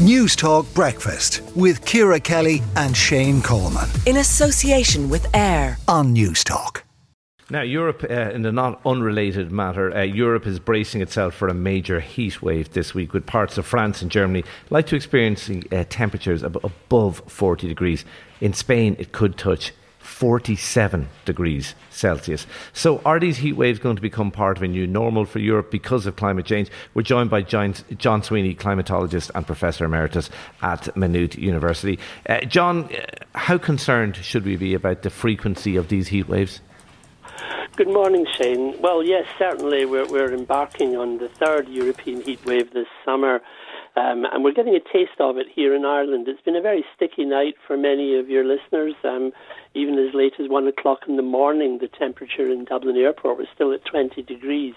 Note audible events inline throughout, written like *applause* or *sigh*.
News Talk Breakfast with Ciara Kelly and Shane Coleman. In association with AIR on News Talk. Now, Europe, uh, in a not unrelated matter, uh, Europe is bracing itself for a major heat wave this week, with parts of France and Germany like to experience uh, temperatures ab- above 40 degrees. In Spain, it could touch 47 degrees Celsius. So, are these heat waves going to become part of a new normal for Europe because of climate change? We're joined by John, Sweeney, climatologist and professor emeritus at Maynooth University. Uh, John, uh, how concerned should we be about the frequency of these heat waves? Good morning, Shane. Well, yes, certainly we're, we're embarking on the third European heat wave this summer. Um, and we're getting a taste of it here in Ireland. It's been a very sticky night for many of your listeners. Um, even as late as one o'clock in the morning, the temperature in Dublin Airport was still at 20 degrees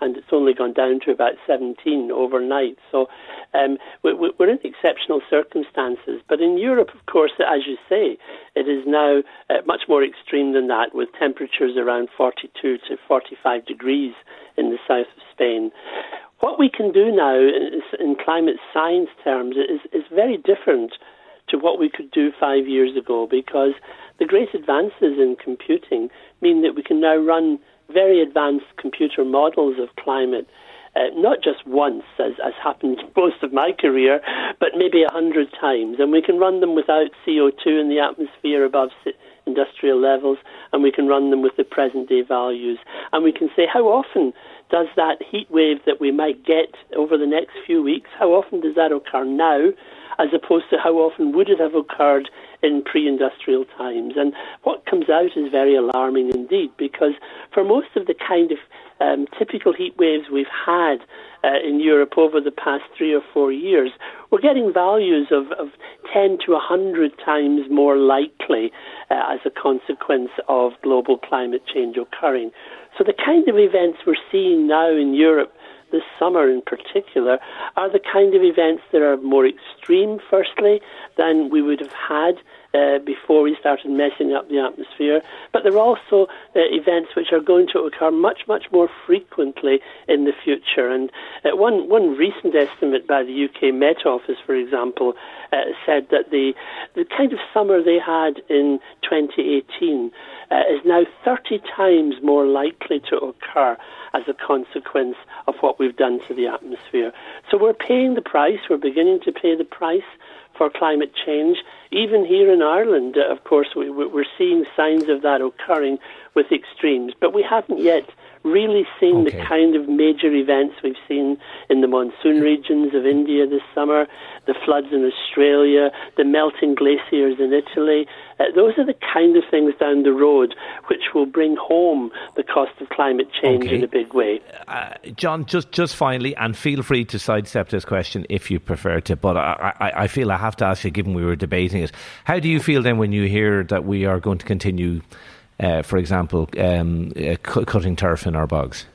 and it's only gone down to about 17 overnight. So um, we're in exceptional circumstances. But in Europe, of course, as you say, it is now uh, much more extreme than that, with temperatures around 42 to 45 degrees in the south of Spain. What we can do now in climate science terms is, is very different to what we could do five years ago because the great advances in computing mean that we can now run very advanced computer models of climate, uh, not just once, as, as happened *laughs* most of my career, but maybe a hundred times. And we can run them without CO2 in the atmosphere above industrial levels, and we can run them with the present day values. And we can say how often does that heat wave that we might get over the next few weeks, how often does that occur now, as opposed to how often would it have occurred in pre industrial times? And what comes out is very alarming indeed, because for most of the kind of um, typical heat waves we've had uh, in Europe over the past three or four years, we're getting values of, of 10 to 100 times more likely uh, as a consequence of global climate change occurring. So the kind of events we're seeing now in Europe this summer in particular are the kind of events that are more extreme, firstly, than we would have had uh, before we started messing up the atmosphere. But there are also uh, events which are going to occur much, much more frequently in the future. And uh, one, one recent estimate by the UK Met Office, for example, uh, said that the, the kind of summer they had in 2018 uh, is now 30 times more likely to occur as a consequence of what we've done to the atmosphere. So we're paying the price, we're beginning to pay the price for climate change. Even here in Ireland, uh, of course, we, we're seeing signs of that occurring with extremes, but we haven't yet really seen okay. the kind of major events we've seen in the monsoon regions of India this summer, the floods in Australia, the melting glaciers in Italy. Uh, those are the kind of things down the road which will bring home the cost of climate change okay. in a big way. Uh, John, just just finally, and feel free to sidestep this question if you prefer to, but I, I, I feel I have to ask you, given we were debating it, how do you feel then when you hear that we are going to continue? uh, for example, um, uh, cutting turf in our bogs?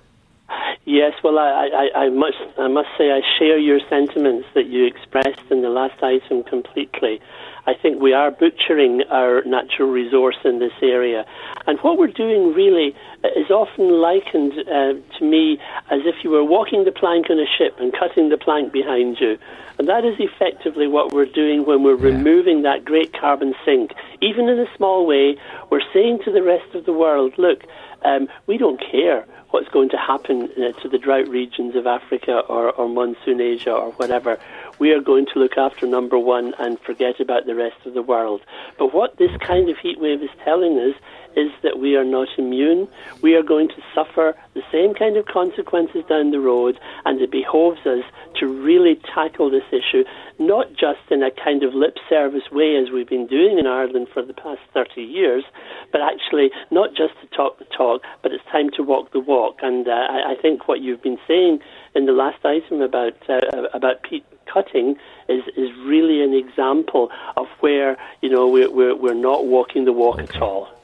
Yes, well, I, I, I, must, I must say I share your sentiments that you expressed in the last item completely. I think we are butchering our natural resource in this area. And what we're doing really is often likened uh, to me as if you were walking the plank on a ship and cutting the plank behind you. And that is effectively what we're doing when we're yeah. removing that great carbon sink. Even in a small way, we're saying to the rest of the world, look, um, we don't care what's going to happen uh, to the drought regions of Africa or, or monsoon Asia or whatever. We are going to look after number one and forget about the rest of the world. But what this kind of heat wave is telling us is that we are not immune. We are going to suffer the same kind of consequences down the road, and it behoves us to really tackle this issue, not just in a kind of lip service way as we've been doing in Ireland for the past 30 years, but actually not just to talk the talk, but it's time to walk the walk. And uh, I, I, think what you've been saying in the last item about uh, about peat cutting is, is really an example of where you know we're, we're, we're not walking the walk okay. at all.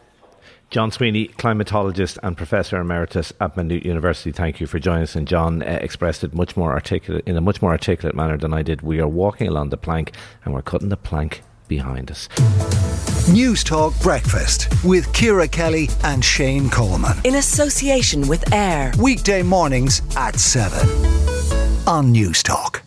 John Sweeney, climatologist and professor emeritus at Maynooth University. Thank you for joining us. And John uh, expressed it much more articulate in a much more articulate manner than I did. We are walking along the plank, and we're cutting the plank behind us. News Talk Breakfast with Ciara Kelly and Shane Coleman in association with AIR weekday mornings at seven on News Talk.